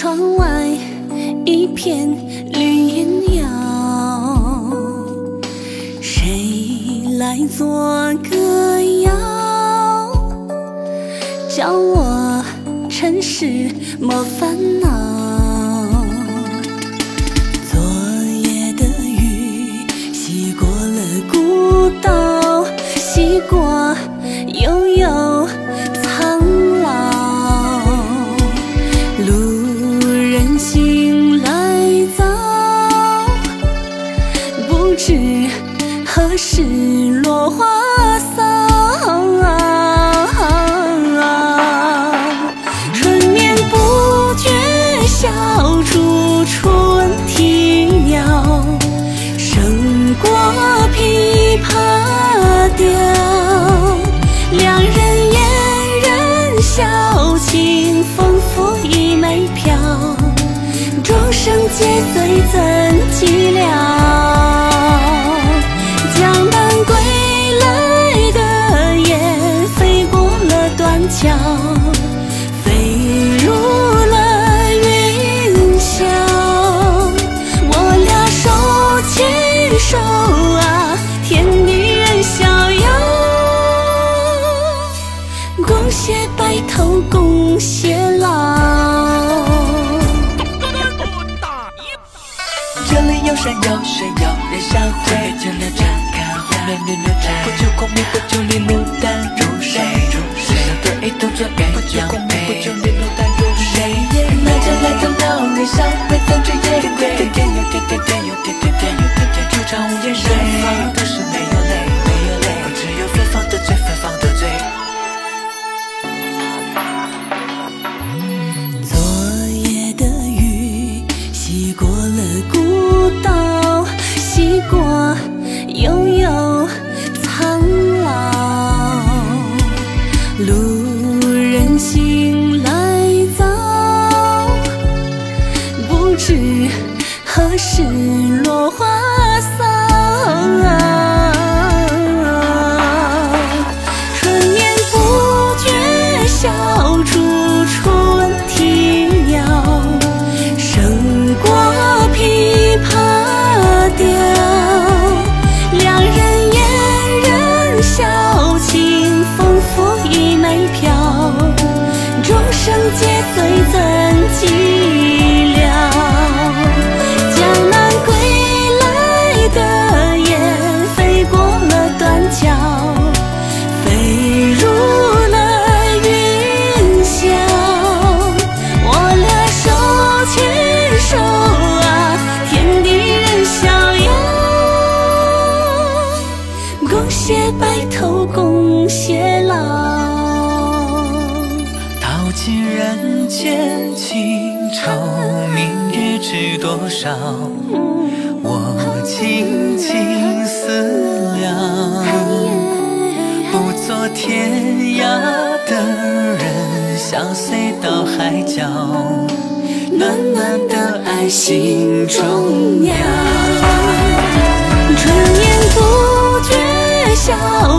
窗外一片绿烟摇。谁来作歌谣，教我尘世莫烦恼。昨夜的雨洗过了古道，洗过过琵琶调。两人言人笑，清风拂衣袂飘。众生皆醉怎寂寥？共携白头共偕老。这里有山有水有人相会，就能展开红莲绿绿摘。不求功名，不求利，牡丹如水。上得一头做鸳鸯配。来着来着闹人相会，过了古道，西过悠悠苍老。路人醒来早，不知何时落笑，清风拂衣袂飘。众生皆醉怎白头共偕老。道尽人间情愁，明月知多少？我静静思量，不做天涯的人，相随到海角，暖暖的爱心中酿。笑，